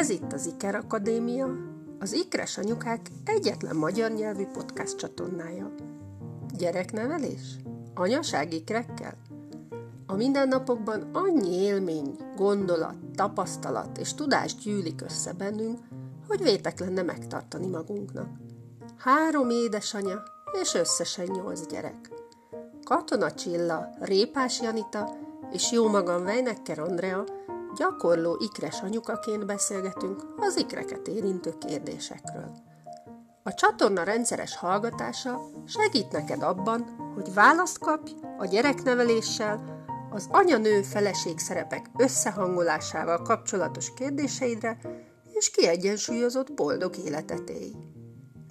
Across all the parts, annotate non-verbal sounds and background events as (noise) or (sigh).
Ez itt az Iker Akadémia, az Ikres Anyukák egyetlen magyar nyelvű podcast csatornája. Gyereknevelés? Anyaság ikrekkel? A mindennapokban annyi élmény, gondolat, tapasztalat és tudás gyűlik össze bennünk, hogy vétek lenne megtartani magunknak. Három édesanya és összesen nyolc gyerek. Katona Csilla, Répás Janita és jó magam Vejnekker Andrea gyakorló ikres anyukaként beszélgetünk az ikreket érintő kérdésekről. A csatorna rendszeres hallgatása segít neked abban, hogy választ kapj a gyerekneveléssel, az anya-nő feleség szerepek összehangolásával kapcsolatos kérdéseidre, és kiegyensúlyozott boldog életet élj.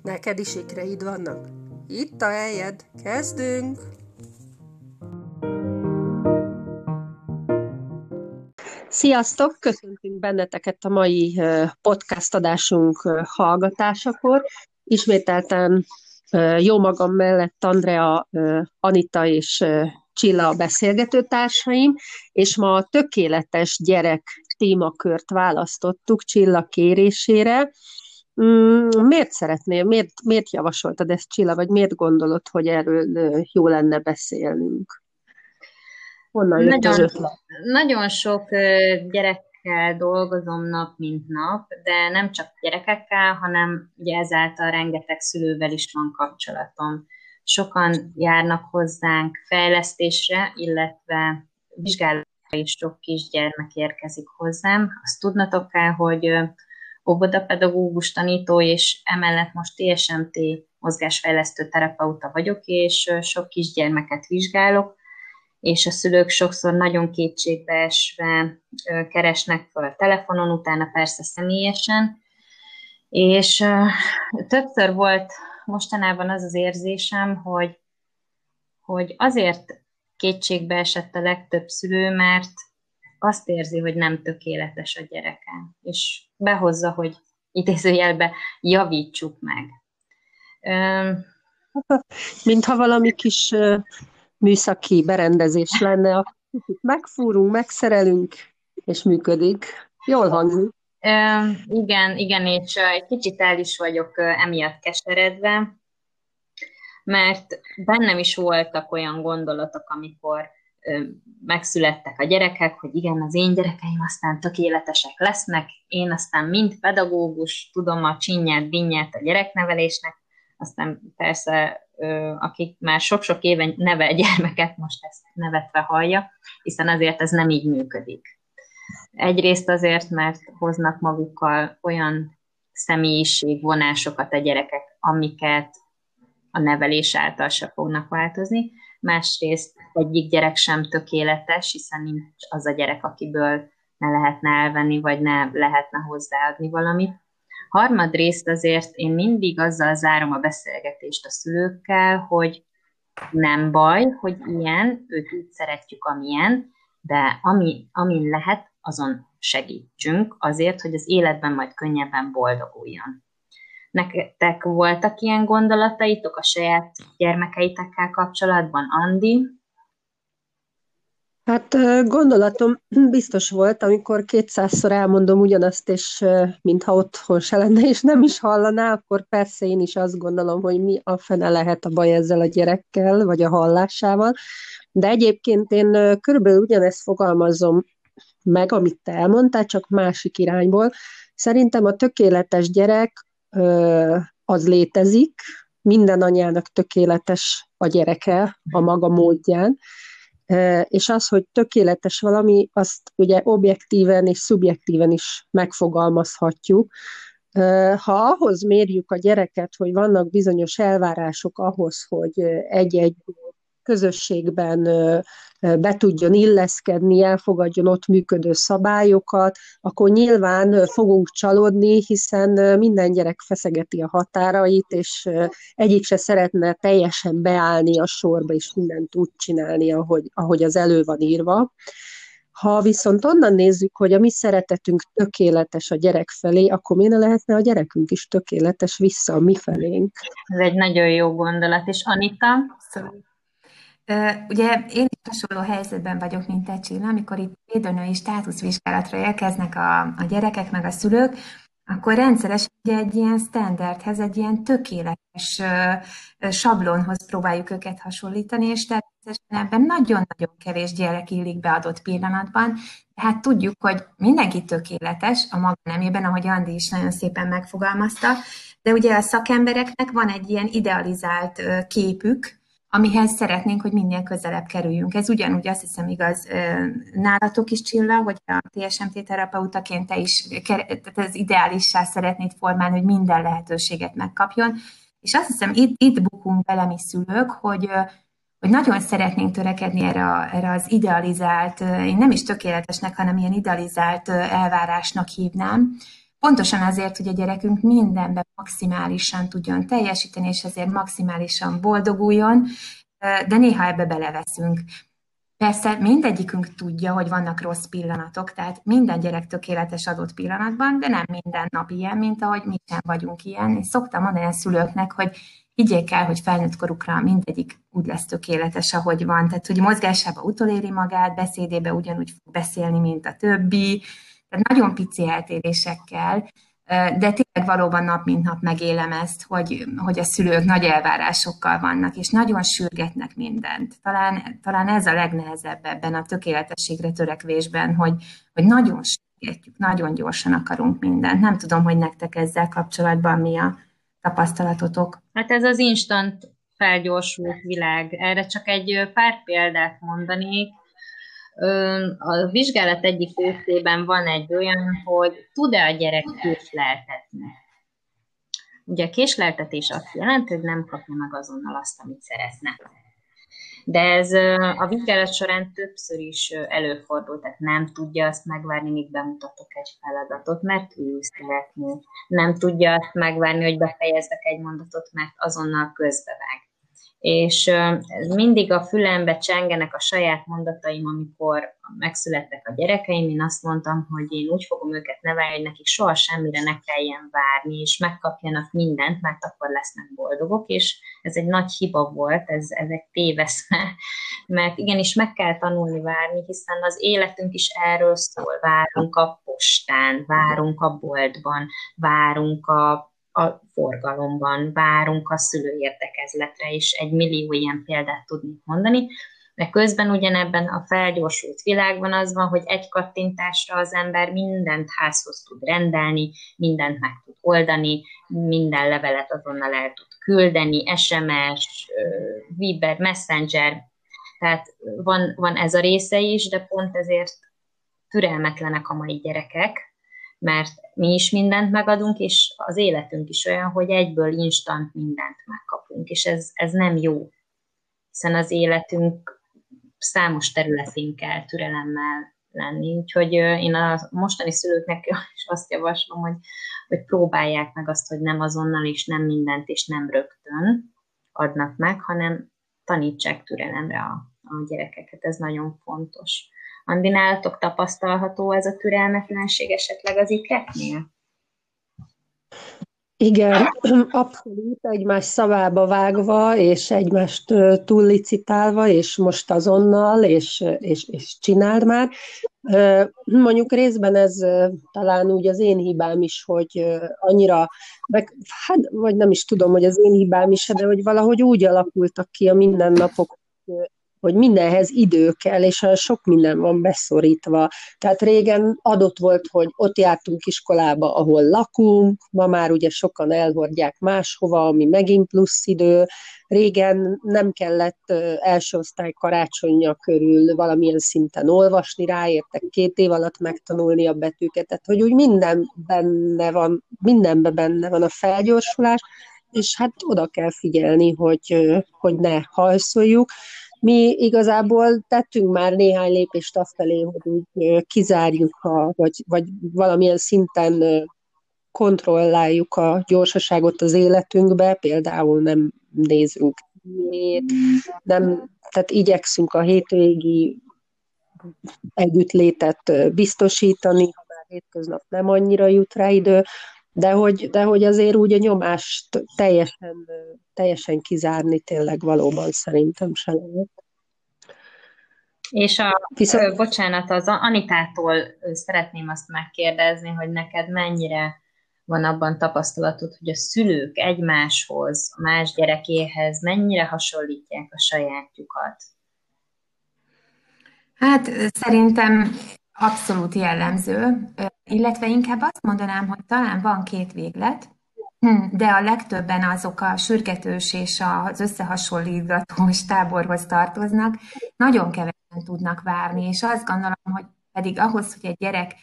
Neked is ikreid vannak? Itt a helyed, kezdünk! Sziasztok! Köszöntünk benneteket a mai podcast adásunk hallgatásakor. Ismételten jó magam mellett Andrea, Anita és Csilla a beszélgetőtársaim, és ma a tökéletes gyerek témakört választottuk Csilla kérésére. Mm, miért szeretnél, miért, miért javasoltad ezt Csilla, vagy miért gondolod, hogy erről jó lenne beszélnünk? Honnan jött nagyon, az ötlet? Nagyon sok gyerekkel dolgozom nap, mint nap, de nem csak gyerekekkel, hanem ugye ezáltal rengeteg szülővel is van kapcsolatom. Sokan járnak hozzánk fejlesztésre, illetve vizsgálatra is sok kisgyermek érkezik hozzám. Azt tudnatok kell, hogy óvodapedagógus tanító, és emellett most TSMT mozgásfejlesztő terapeuta vagyok, és sok kisgyermeket vizsgálok, és a szülők sokszor nagyon kétségbeesve keresnek fel a telefonon, utána persze személyesen, és többször volt mostanában az az érzésem, hogy, hogy azért kétségbe esett a legtöbb szülő, mert azt érzi, hogy nem tökéletes a gyereke, és behozza, hogy idézőjelbe javítsuk meg. Mintha valami kis műszaki berendezés lenne, megfúrunk, megszerelünk, és működik. Jól hangzik. igen, igen, és egy kicsit el is vagyok emiatt keseredve, mert bennem is voltak olyan gondolatok, amikor megszülettek a gyerekek, hogy igen, az én gyerekeim aztán tökéletesek lesznek, én aztán mind pedagógus, tudom a csinyát, dinnyát a gyereknevelésnek, aztán persze akik már sok-sok éve neve gyermeket, most ezt nevetve hallja, hiszen azért ez nem így működik. Egyrészt azért, mert hoznak magukkal olyan személyiségvonásokat a gyerekek, amiket a nevelés által se fognak változni. Másrészt egyik gyerek sem tökéletes, hiszen nincs az a gyerek, akiből ne lehetne elvenni, vagy ne lehetne hozzáadni valamit. Harmadrészt azért én mindig azzal zárom a beszélgetést a szülőkkel, hogy nem baj, hogy ilyen, őt úgy szeretjük, amilyen, de ami, amin lehet, azon segítsünk azért, hogy az életben majd könnyebben boldoguljon. Nektek voltak ilyen gondolataitok a saját gyermekeitekkel kapcsolatban, Andi? Hát gondolatom (clears throat) biztos volt, amikor kétszázszor elmondom ugyanazt, és mintha otthon se lenne, és nem is hallaná, akkor persze én is azt gondolom, hogy mi a fene lehet a baj ezzel a gyerekkel, vagy a hallásával. De egyébként én körülbelül ugyanezt fogalmazom meg, amit te elmondtál, csak másik irányból. Szerintem a tökéletes gyerek az létezik, minden anyának tökéletes a gyereke a maga módján, és az, hogy tökéletes valami, azt ugye objektíven és szubjektíven is megfogalmazhatjuk. Ha ahhoz mérjük a gyereket, hogy vannak bizonyos elvárások ahhoz, hogy egy-egy közösségben be tudjon illeszkedni, elfogadjon ott működő szabályokat, akkor nyilván fogunk csalódni, hiszen minden gyerek feszegeti a határait, és egyik se szeretne teljesen beállni a sorba, és mindent úgy csinálni, ahogy, ahogy az elő van írva. Ha viszont onnan nézzük, hogy a mi szeretetünk tökéletes a gyerek felé, akkor miért lehetne a gyerekünk is tökéletes vissza a mi felénk? Ez egy nagyon jó gondolat. És Anita? Köszönöm. Ugye én is hasonló helyzetben vagyok, mint te Csilla, amikor itt védőnői státuszvizsgálatra érkeznek a, a gyerekek meg a szülők, akkor rendszeresen egy ilyen standardhez, egy ilyen tökéletes sablonhoz próbáljuk őket hasonlítani, és természetesen ebben nagyon-nagyon kevés gyerek illik be adott pillanatban. Tehát tudjuk, hogy mindenki tökéletes a maga nemében, ahogy Andi is nagyon szépen megfogalmazta, de ugye a szakembereknek van egy ilyen idealizált képük, amihez szeretnénk, hogy minél közelebb kerüljünk. Ez ugyanúgy azt hiszem igaz nálatok is, Csilla, hogy a TSMT terapeutaként te is tehát ez ideálissá szeretnéd formálni, hogy minden lehetőséget megkapjon. És azt hiszem, itt, itt bukunk bele mi szülők, hogy, hogy nagyon szeretnénk törekedni erre, erre az idealizált, én nem is tökéletesnek, hanem ilyen idealizált elvárásnak hívnám, Pontosan azért, hogy a gyerekünk mindenben maximálisan tudjon teljesíteni, és ezért maximálisan boldoguljon, de néha ebbe beleveszünk. Persze mindegyikünk tudja, hogy vannak rossz pillanatok, tehát minden gyerek tökéletes adott pillanatban, de nem minden nap ilyen, mint ahogy mi sem vagyunk ilyen. Én szoktam mondani a szülőknek, hogy higgyék el, hogy felnőtt korukra mindegyik úgy lesz tökéletes, ahogy van. Tehát, hogy mozgásába utoléri magát, beszédébe ugyanúgy fog beszélni, mint a többi, tehát nagyon pici eltérésekkel, de tényleg valóban nap mint nap megélem ezt, hogy, hogy a szülők nagy elvárásokkal vannak, és nagyon sürgetnek mindent. Talán, talán ez a legnehezebb ebben a tökéletességre törekvésben, hogy, hogy nagyon sürgetjük, nagyon gyorsan akarunk mindent. Nem tudom, hogy nektek ezzel kapcsolatban mi a tapasztalatotok. Hát ez az instant felgyorsult világ. Erre csak egy pár példát mondanék. A vizsgálat egyik részében van egy olyan, hogy tud-e a gyerek késleltetni. Ugye a késleltetés azt jelenti, hogy nem kapja meg azonnal azt, amit szeretne. De ez a vizsgálat során többször is előfordul, tehát nem tudja azt megvárni, míg bemutatok egy feladatot, mert ő szeretné. Nem tudja azt megvárni, hogy befejezzek egy mondatot, mert azonnal közbevág és mindig a fülembe csengenek a saját mondataim, amikor megszülettek a gyerekeim, én azt mondtam, hogy én úgy fogom őket nevelni, hogy nekik soha semmire ne kelljen várni, és megkapjanak mindent, mert akkor lesznek boldogok, és ez egy nagy hiba volt, ez, ez egy téveszme, (laughs) mert igenis meg kell tanulni várni, hiszen az életünk is erről szól, várunk a postán, várunk a boltban, várunk a a forgalomban, várunk a szülőértekezletre, és egy millió ilyen példát tudnék mondani, de közben ugyanebben a felgyorsult világban az van, hogy egy kattintásra az ember mindent házhoz tud rendelni, mindent meg tud oldani, minden levelet azonnal el tud küldeni, SMS, Viber, Messenger, tehát van, van ez a része is, de pont ezért türelmetlenek a mai gyerekek, mert mi is mindent megadunk, és az életünk is olyan, hogy egyből instant mindent megkapunk, és ez, ez nem jó, hiszen az életünk számos területén kell türelemmel lenni, úgyhogy én a mostani szülőknek is azt javaslom, hogy, hogy próbálják meg azt, hogy nem azonnal és nem mindent és nem rögtön adnak meg, hanem tanítsák türelemre a, a gyerekeket, ez nagyon fontos. Andi, nálatok tapasztalható ez a türelmetlenség esetleg az ikletnél? Igen, (clears throat) abszolút egymás szavába vágva, és egymást túllicitálva, és most azonnal, és, és, és csináld már. Mondjuk részben ez talán úgy az én hibám is, hogy annyira, hát, vagy nem is tudom, hogy az én hibám is, de hogy valahogy úgy alakultak ki a mindennapok, hogy mindenhez idő kell, és sok minden van beszorítva. Tehát régen adott volt, hogy ott jártunk iskolába, ahol lakunk, ma már ugye sokan elhordják máshova, ami megint plusz idő. Régen nem kellett első osztály karácsonyja körül valamilyen szinten olvasni, ráértek két év alatt megtanulni a betűket, tehát hogy úgy minden benne van, mindenben benne van a felgyorsulás, és hát oda kell figyelni, hogy, hogy ne hajszoljuk. Mi igazából tettünk már néhány lépést afelé, hogy úgy kizárjuk, a, vagy, vagy valamilyen szinten kontrolláljuk a gyorsaságot az életünkbe, például nem nézünk nem, tehát igyekszünk a hétvégi együttlétet biztosítani, ha már hétköznap nem annyira jut rá idő, de hogy, de hogy azért úgy a nyomást teljesen, teljesen kizárni tényleg valóban szerintem se lehet. És a, Viszont... bocsánat, az Anitától szeretném azt megkérdezni, hogy neked mennyire van abban tapasztalatod, hogy a szülők egymáshoz, a más gyerekéhez mennyire hasonlítják a sajátjukat? Hát szerintem abszolút jellemző, illetve inkább azt mondanám, hogy talán van két véglet, hm, de a legtöbben azok a sürgetős és az összehasonlítgatós táborhoz tartoznak, nagyon kevesen tudnak várni, és azt gondolom, hogy pedig ahhoz, hogy egy gyerek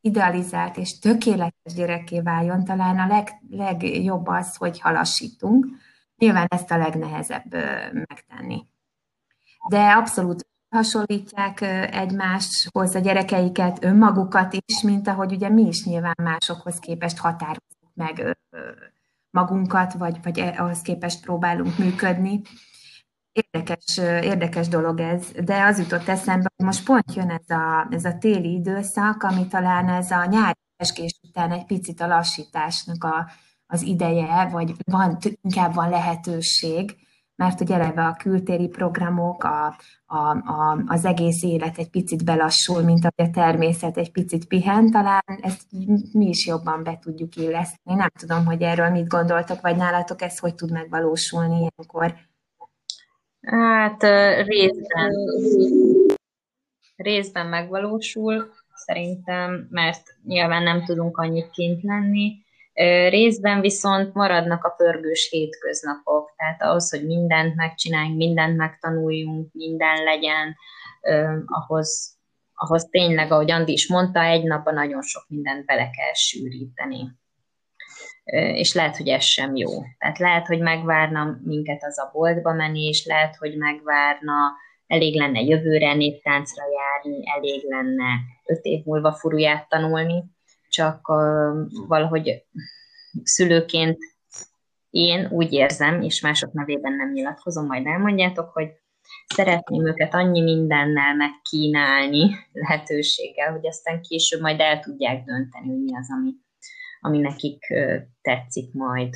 idealizált és tökéletes gyerekké váljon, talán a leg, legjobb az, hogy halassítunk. Nyilván ezt a legnehezebb megtenni. De abszolút hasonlítják egymáshoz a gyerekeiket, önmagukat is, mint ahogy ugye mi is nyilván másokhoz képest határozzuk meg magunkat, vagy, vagy e, ahhoz képest próbálunk működni. Érdekes, érdekes dolog ez, de az jutott eszembe, hogy most pont jön ez a, ez a téli időszak, ami talán ez a nyári esgés után egy picit a lassításnak a, az ideje, vagy van, inkább van lehetőség, mert hogy eleve a kültéri programok, a, a, a, az egész élet egy picit belassul, mint ahogy a természet egy picit pihen, talán ezt mi is jobban be tudjuk illeszteni. Nem tudom, hogy erről mit gondoltok, vagy nálatok ez hogy tud megvalósulni ilyenkor. Hát részben, részben megvalósul, szerintem, mert nyilván nem tudunk annyit kint lenni, Részben viszont maradnak a pörgős hétköznapok, tehát ahhoz, hogy mindent megcsináljunk, mindent megtanuljunk, minden legyen, ahhoz, ahhoz tényleg, ahogy Andi is mondta, egy napban nagyon sok mindent bele kell sűríteni. És lehet, hogy ez sem jó. Tehát lehet, hogy megvárna minket az a boltba menni, és lehet, hogy megvárna, elég lenne jövőre néptáncra járni, elég lenne öt év múlva furuját tanulni, csak valahogy szülőként én úgy érzem, és mások nevében nem nyilatkozom, majd elmondjátok, hogy szeretném őket annyi mindennel megkínálni (laughs) lehetőséggel, hogy aztán később majd el tudják dönteni, hogy mi az, ami, ami nekik tetszik majd.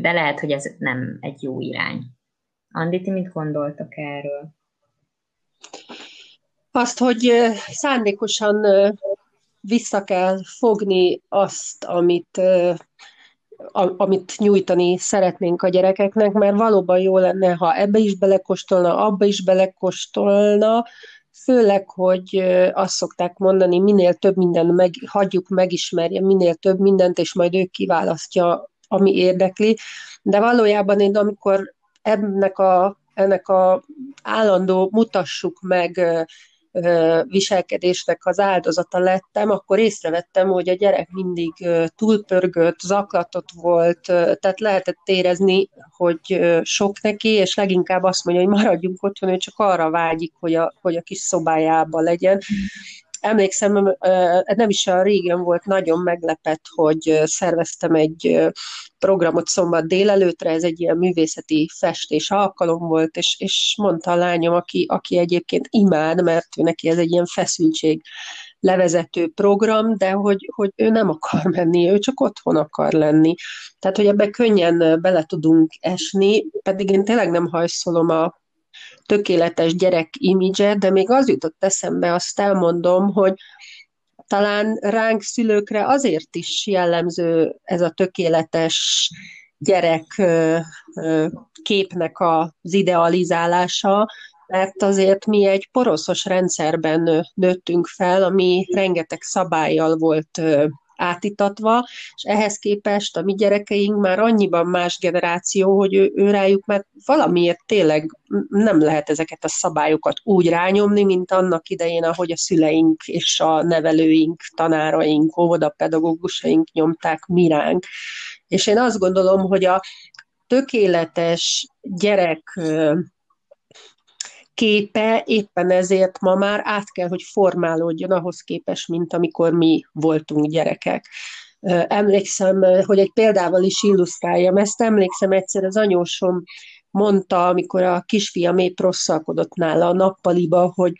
De lehet, hogy ez nem egy jó irány. Andi, ti mit gondoltak erről? Azt, hogy szándékosan vissza kell fogni azt, amit, amit nyújtani szeretnénk a gyerekeknek, mert valóban jó lenne, ha ebbe is belekostolna, abba is belekostolna, főleg, hogy azt szokták mondani, minél több minden meg, hagyjuk megismerje, minél több mindent, és majd ő kiválasztja, ami érdekli. De valójában én, amikor ennek a, ennek a állandó mutassuk meg viselkedésnek az áldozata lettem, akkor észrevettem, hogy a gyerek mindig túlpörgött, zaklatott volt, tehát lehetett érezni, hogy sok neki, és leginkább azt mondja, hogy maradjunk otthon, ő csak arra vágyik, hogy a, hogy a kis szobájában legyen emlékszem, nem is a régen volt nagyon meglepett, hogy szerveztem egy programot szombat délelőtre, ez egy ilyen művészeti festés alkalom volt, és, és mondta a lányom, aki, aki egyébként imád, mert ő neki ez egy ilyen feszültség levezető program, de hogy, hogy ő nem akar menni, ő csak otthon akar lenni. Tehát, hogy ebbe könnyen bele tudunk esni, pedig én tényleg nem hajszolom a tökéletes gyerek imidzse, de még az jutott eszembe, azt elmondom, hogy talán ránk szülőkre azért is jellemző ez a tökéletes gyerek képnek az idealizálása, mert azért mi egy poroszos rendszerben nőttünk fel, ami rengeteg szabályjal volt átitatva, és ehhez képest a mi gyerekeink már annyiban más generáció, hogy ő, ő rájuk mert valamiért tényleg nem lehet ezeket a szabályokat úgy rányomni, mint annak idején, ahogy a szüleink és a nevelőink, tanáraink, óvodapedagógusaink nyomták miránk. És én azt gondolom, hogy a tökéletes gyerek képe éppen ezért ma már át kell, hogy formálódjon ahhoz képest, mint amikor mi voltunk gyerekek. Emlékszem, hogy egy példával is illusztráljam ezt, emlékszem egyszer az anyósom mondta, amikor a kisfiam épp rosszalkodott nála a nappaliba, hogy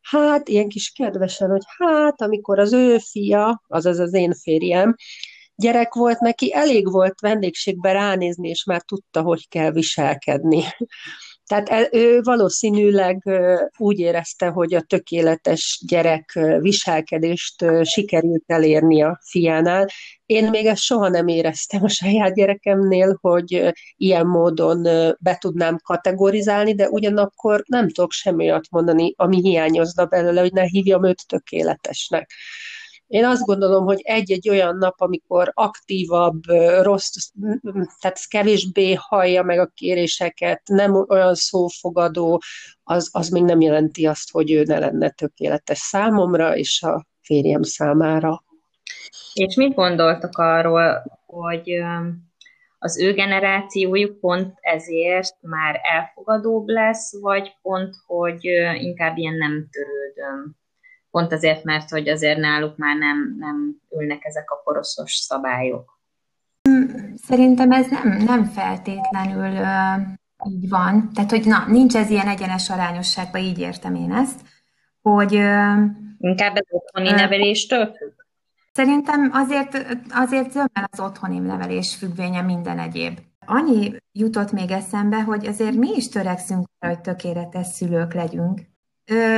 hát, ilyen kis kedvesen, hogy hát, amikor az ő fia, azaz az én férjem, gyerek volt neki, elég volt vendégségbe ránézni, és már tudta, hogy kell viselkedni. Tehát ő valószínűleg úgy érezte, hogy a tökéletes gyerek viselkedést sikerült elérni a fiánál. Én még ezt soha nem éreztem a saját gyerekemnél, hogy ilyen módon be tudnám kategorizálni, de ugyanakkor nem tudok semmi mondani, ami hiányozna belőle, hogy ne hívjam őt tökéletesnek. Én azt gondolom, hogy egy-egy olyan nap, amikor aktívabb, rossz, tehát kevésbé hallja meg a kéréseket, nem olyan szófogadó, az, az még nem jelenti azt, hogy ő ne lenne tökéletes számomra és a férjem számára. És mit gondoltok arról, hogy az ő generációjuk pont ezért már elfogadóbb lesz, vagy pont, hogy inkább ilyen nem törődöm? Pont azért, mert hogy azért náluk már nem, nem ülnek ezek a poroszos szabályok. Szerintem ez nem, nem feltétlenül uh, így van. Tehát, hogy na, nincs ez ilyen egyenes arányosságban, így értem én ezt, hogy... Uh, Inkább ez otthoni uh, neveléstől függ? Szerintem azért, azért zömmel az otthoni nevelés függvénye minden egyéb. Annyi jutott még eszembe, hogy azért mi is törekszünk arra, hogy tökéletes szülők legyünk.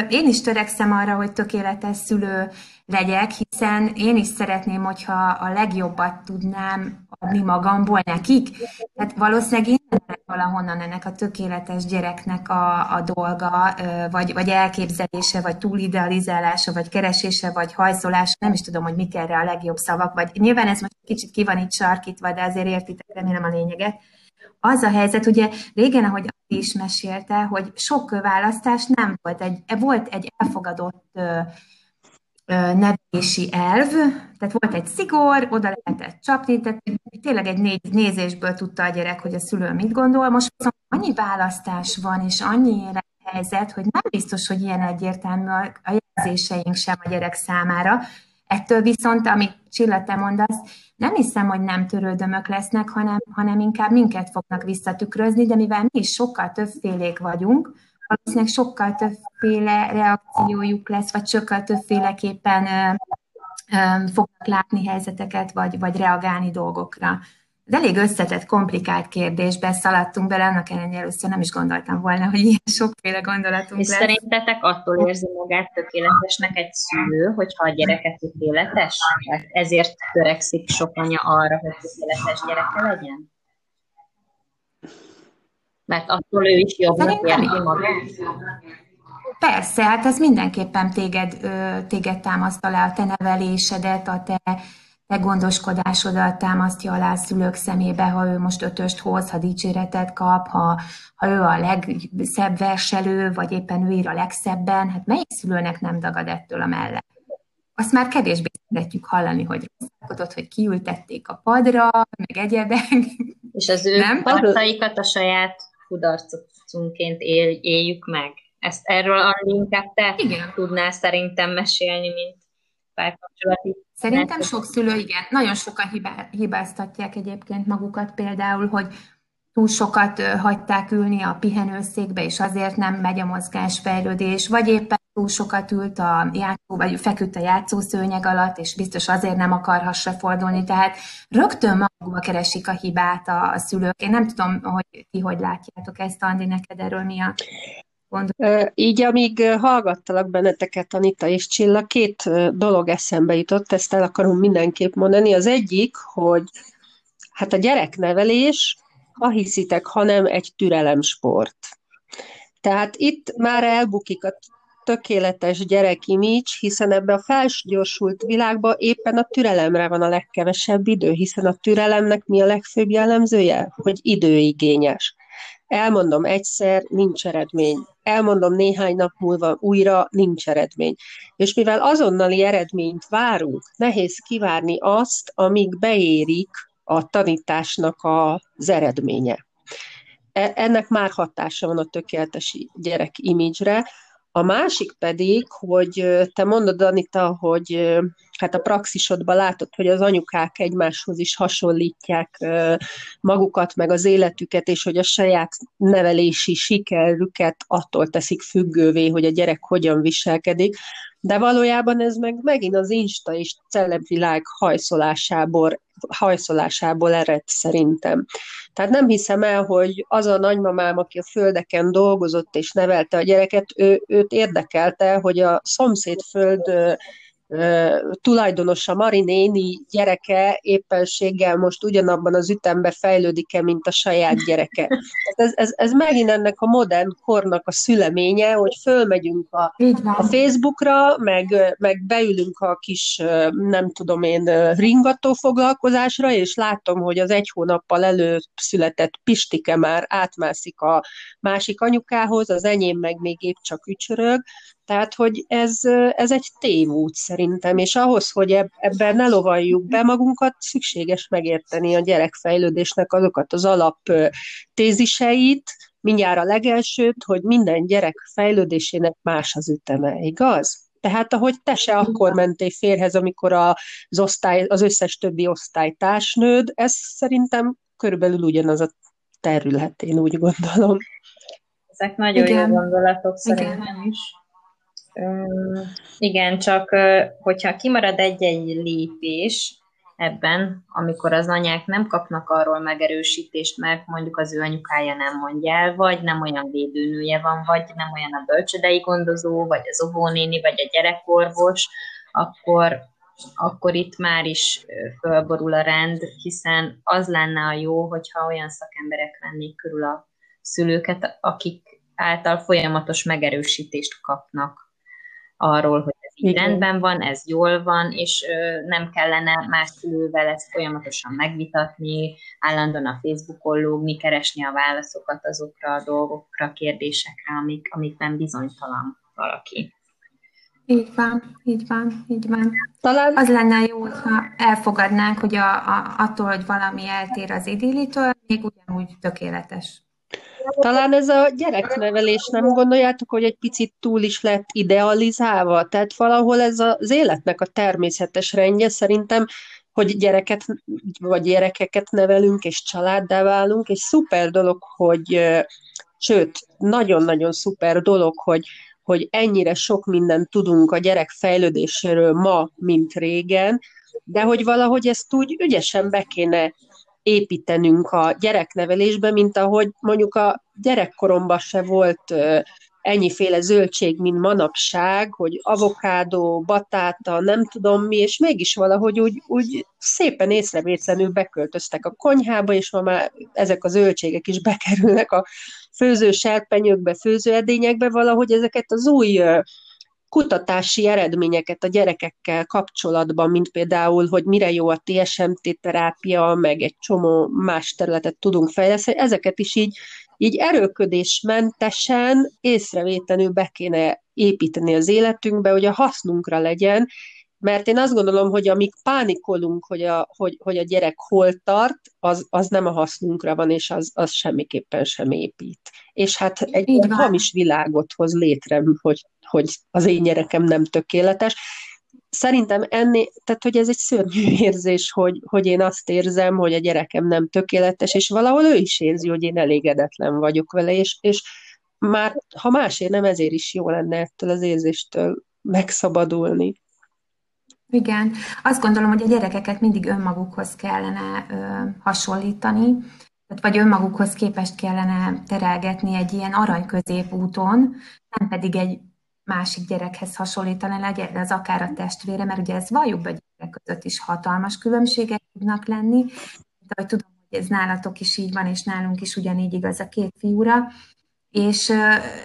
Én is törekszem arra, hogy tökéletes szülő legyek, hiszen én is szeretném, hogyha a legjobbat tudnám adni magamból nekik. Tehát valószínűleg én valahonnan ennek a tökéletes gyereknek a, a dolga, vagy, vagy elképzelése, vagy túlidealizálása, vagy keresése, vagy hajszolása, nem is tudom, hogy mik erre a legjobb szavak, vagy nyilván ez most kicsit ki van itt sarkítva, de azért értitek, remélem a lényeget az a helyzet, ugye régen, ahogy Adi is mesélte, hogy sok választás nem volt. Egy, volt egy elfogadott nevelési elv, tehát volt egy szigor, oda lehetett csapni, tehát tényleg egy nézésből tudta a gyerek, hogy a szülő mit gondol. Most viszont annyi választás van, és annyi helyzet, hogy nem biztos, hogy ilyen egyértelmű a jelzéseink sem a gyerek számára. Ettől viszont, amit Csilla, te mondasz, nem hiszem, hogy nem törődömök lesznek, hanem, hanem inkább minket fognak visszatükrözni, de mivel mi is sokkal többfélék vagyunk, valószínűleg sokkal többféle reakciójuk lesz, vagy sokkal többféleképpen ö, ö, fognak látni helyzeteket, vagy, vagy reagálni dolgokra. De elég összetett, komplikált kérdésbe szaladtunk bele, annak ellenére először nem is gondoltam volna, hogy ilyen sokféle gondolatunk És lesz. szerintetek attól érzi magát tökéletesnek egy szülő, hogyha a gyereke tökéletes? Tehát ezért törekszik sok anya arra, hogy tökéletes gyereke legyen? Mert attól ő is jobbnak érzi magát? Persze, hát ez mindenképpen téged, téged támaszt alá, a te nevelésedet, a te te gondoskodásodat támasztja alá a szülők szemébe, ha ő most ötöst hoz, ha dicséretet kap, ha, ha ő a legszebb verselő, vagy éppen ő ír a legszebben, hát melyik szülőnek nem dagad ettől a mellett? Azt már kevésbé szeretjük hallani, hogy rosszalkodott, hogy kiültették a padra, meg egyebek. És az ő nem? a saját kudarcunként él, éljük meg. Ezt erről Andi inkább te Igen. tudnál szerintem mesélni, mint párkapcsolati. Szerintem sok szülő, igen, nagyon sokan hibáztatják egyébként magukat például, hogy túl sokat hagyták ülni a pihenőszékbe, és azért nem megy a mozgásfejlődés, vagy éppen túl sokat ült a játszó, vagy feküdt a játszószőnyeg alatt, és biztos azért nem akar hasra fordulni. Tehát rögtön magukba keresik a hibát a, a szülők. Én nem tudom, hogy ti hogy látjátok ezt, Andi, neked erről mi a így, amíg hallgattalak benneteket, Anita és Csilla, két dolog eszembe jutott, ezt el akarom mindenképp mondani. Az egyik, hogy hát a gyereknevelés, ha hiszitek, hanem egy türelemsport. Tehát itt már elbukik a tökéletes gyerekimics, hiszen ebbe a felgyorsult világban éppen a türelemre van a legkevesebb idő, hiszen a türelemnek mi a legfőbb jellemzője? Hogy időigényes. Elmondom egyszer, nincs eredmény. Elmondom néhány nap múlva újra, nincs eredmény. És mivel azonnali eredményt várunk, nehéz kivárni azt, amíg beérik a tanításnak az eredménye. E, ennek már hatása van a tökéletes gyerek imidzsre, a másik pedig, hogy te mondod, Anita, hogy hát a praxisodban látod, hogy az anyukák egymáshoz is hasonlítják magukat, meg az életüket, és hogy a saját nevelési sikerüket attól teszik függővé, hogy a gyerek hogyan viselkedik. De valójában ez meg megint az Insta és celebvilág hajszolásából, hajszolásából ered szerintem. Tehát nem hiszem el, hogy az a nagymamám, aki a földeken dolgozott és nevelte a gyereket, ő, őt érdekelte, hogy a szomszéd föld tulajdonosa Mari néni gyereke éppenséggel most ugyanabban az ütemben fejlődik-e, mint a saját gyereke. Ez, ez, ez megint ennek a modern kornak a szüleménye, hogy fölmegyünk a, a Facebookra, meg, meg beülünk a kis, nem tudom én, ringató foglalkozásra, és látom, hogy az egy hónappal előtt született Pistike már átmászik a másik anyukához, az enyém meg még épp csak ücsörög, tehát, hogy ez, ez egy tévút szerintem, és ahhoz, hogy ebben ne lovaljuk be magunkat, szükséges megérteni a gyerekfejlődésnek azokat az alap téziseit, mindjárt a legelsőt, hogy minden gyerek fejlődésének más az üteme, igaz? Tehát, ahogy te se akkor mentél férhez, amikor az, osztály, az összes többi osztálytársnőd, ez szerintem körülbelül ugyanaz a terület, én úgy gondolom. Ezek nagyon Igen. jó gondolatok szerintem is. Igen, csak hogyha kimarad egy-egy lépés ebben, amikor az anyák nem kapnak arról megerősítést, mert mondjuk az ő anyukája nem mondja el, vagy nem olyan védőnője van, vagy nem olyan a bölcsödei gondozó, vagy az óvónéni, vagy a gyerekorvos, akkor, akkor itt már is fölborul a rend, hiszen az lenne a jó, hogyha olyan szakemberek vennék körül a szülőket, akik által folyamatos megerősítést kapnak arról, hogy ez így Igen. rendben van, ez jól van, és nem kellene más szülővel ezt folyamatosan megvitatni, állandóan a Facebookon lógni, keresni a válaszokat azokra a dolgokra, kérdésekre, amik, amikben bizonytalan valaki. Így van, így van, így van. Talán... Az lenne jó, ha elfogadnánk, hogy a, a, attól, hogy valami eltér az idillitől, még ugyanúgy tökéletes. Talán ez a gyereknevelés, nem gondoljátok, hogy egy picit túl is lett idealizálva? Tehát valahol ez az életnek a természetes rendje szerintem, hogy gyereket, vagy gyerekeket nevelünk, és családdá válunk, és szuper dolog, hogy, sőt, nagyon-nagyon szuper dolog, hogy, hogy ennyire sok mindent tudunk a gyerek fejlődéséről ma, mint régen, de hogy valahogy ezt úgy ügyesen be kéne építenünk a gyereknevelésbe, mint ahogy mondjuk a gyerekkoromban se volt ennyiféle zöldség, mint manapság, hogy avokádó, batáta, nem tudom mi, és mégis valahogy úgy, úgy szépen észrevétlenül beköltöztek a konyhába, és ma már ezek a zöldségek is bekerülnek a főző serpenyőkbe, főzőedényekbe, valahogy ezeket az új kutatási eredményeket a gyerekekkel kapcsolatban, mint például, hogy mire jó a TSMT terápia, meg egy csomó más területet tudunk fejleszteni, ezeket is így, így erőködésmentesen, észrevétlenül be kéne építeni az életünkbe, hogy a hasznunkra legyen, mert én azt gondolom, hogy amíg pánikolunk, hogy a, hogy, hogy a gyerek hol tart, az, az nem a hasznunkra van, és az, az semmiképpen sem épít. És hát egy hamis világot hoz létre, hogy hogy az én gyerekem nem tökéletes. Szerintem ennél, tehát hogy ez egy szörnyű (laughs) érzés, hogy, hogy én azt érzem, hogy a gyerekem nem tökéletes, és valahol ő is érzi, hogy én elégedetlen vagyok vele, és, és már ha másért nem, ezért is jó lenne ettől az érzéstől megszabadulni. Igen, azt gondolom, hogy a gyerekeket mindig önmagukhoz kellene ö, hasonlítani, vagy önmagukhoz képest kellene terelgetni egy ilyen arany középúton, nem pedig egy másik gyerekhez hasonlítani legyen, de az akár a testvére, mert ugye ez valljuk be, gyerek között is hatalmas különbségek tudnak lenni, de hogy tudom, hogy ez nálatok is így van, és nálunk is ugyanígy igaz a két fiúra, és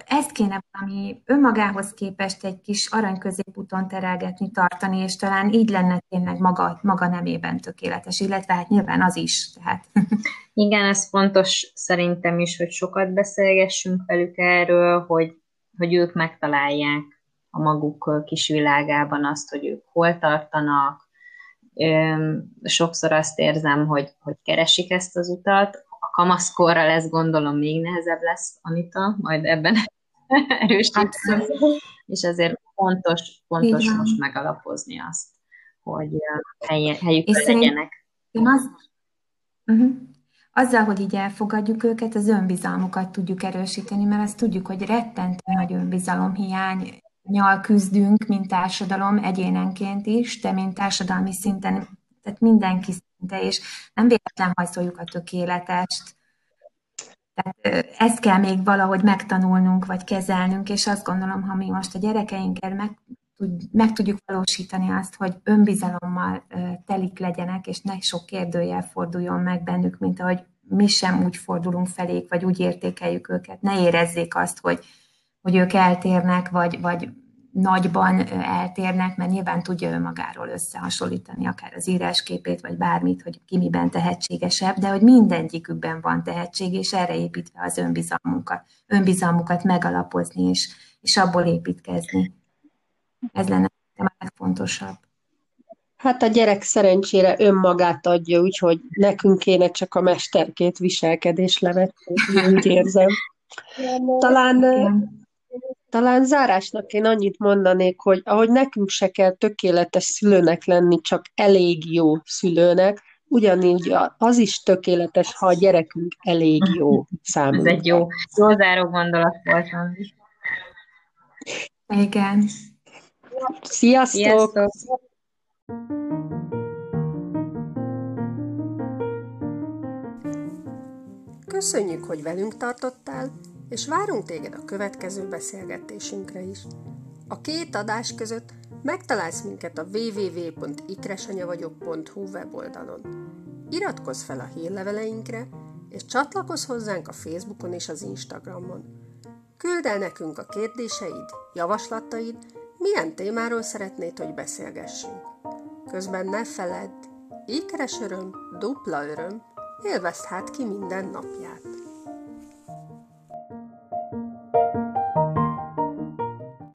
ezt kéne valami önmagához képest egy kis arany középúton terelgetni, tartani, és talán így lenne tényleg maga, maga nemében tökéletes, illetve hát nyilván az is. Tehát. (laughs) Igen, ez fontos szerintem is, hogy sokat beszélgessünk velük erről, hogy hogy ők megtalálják a maguk kis világában azt, hogy ők hol tartanak. Sokszor azt érzem, hogy, hogy keresik ezt az utat. A kamaszkorra lesz gondolom még nehezebb lesz, Anita, majd ebben (laughs) erősíteni. És ezért fontos, fontos most megalapozni azt, hogy helyükön legyenek. Én azt, uh-huh. Azzal, hogy így elfogadjuk őket, az önbizalmukat tudjuk erősíteni, mert azt tudjuk, hogy rettentő nagy önbizalomhiány nyal küzdünk, mint társadalom, egyénenként is, de mint társadalmi szinten, tehát mindenki szinte, és nem véletlen hajszoljuk a tökéletest. Tehát ezt kell még valahogy megtanulnunk, vagy kezelnünk, és azt gondolom, ha mi most a gyerekeinkkel meg, meg tudjuk valósítani azt, hogy önbizalommal telik legyenek, és ne sok kérdőjel forduljon meg bennük, mint ahogy mi sem úgy fordulunk felék, vagy úgy értékeljük őket. Ne érezzék azt, hogy, hogy ők eltérnek, vagy, vagy nagyban eltérnek, mert nyilván tudja ő magáról összehasonlítani akár az írásképét, vagy bármit, hogy ki miben tehetségesebb, de hogy mindegyikükben van tehetség, és erre építve az önbizalmukat, önbizalmukat megalapozni, és, és abból építkezni. Ez lenne a legfontosabb. Hát a gyerek szerencsére önmagát adja, úgyhogy nekünk kéne csak a mesterkét viselkedés levetni, úgy érzem. Talán, talán zárásnak én annyit mondanék, hogy ahogy nekünk se kell tökéletes szülőnek lenni, csak elég jó szülőnek, ugyanígy az is tökéletes, ha a gyerekünk elég jó számunkra. (laughs) Ez egy jó, jó záró gondolat volt. Igen. Sziasztok! Sziasztok! Köszönjük, hogy velünk tartottál, és várunk téged a következő beszélgetésünkre is. A két adás között megtalálsz minket a www.ikresanyavagyok.hu weboldalon. Iratkozz fel a hírleveleinkre, és csatlakozz hozzánk a Facebookon és az Instagramon. Küld el nekünk a kérdéseid, javaslataid, milyen témáról szeretnéd, hogy beszélgessünk. Közben ne feledd, ékeres öröm, dupla öröm, élvezd hát ki minden napját.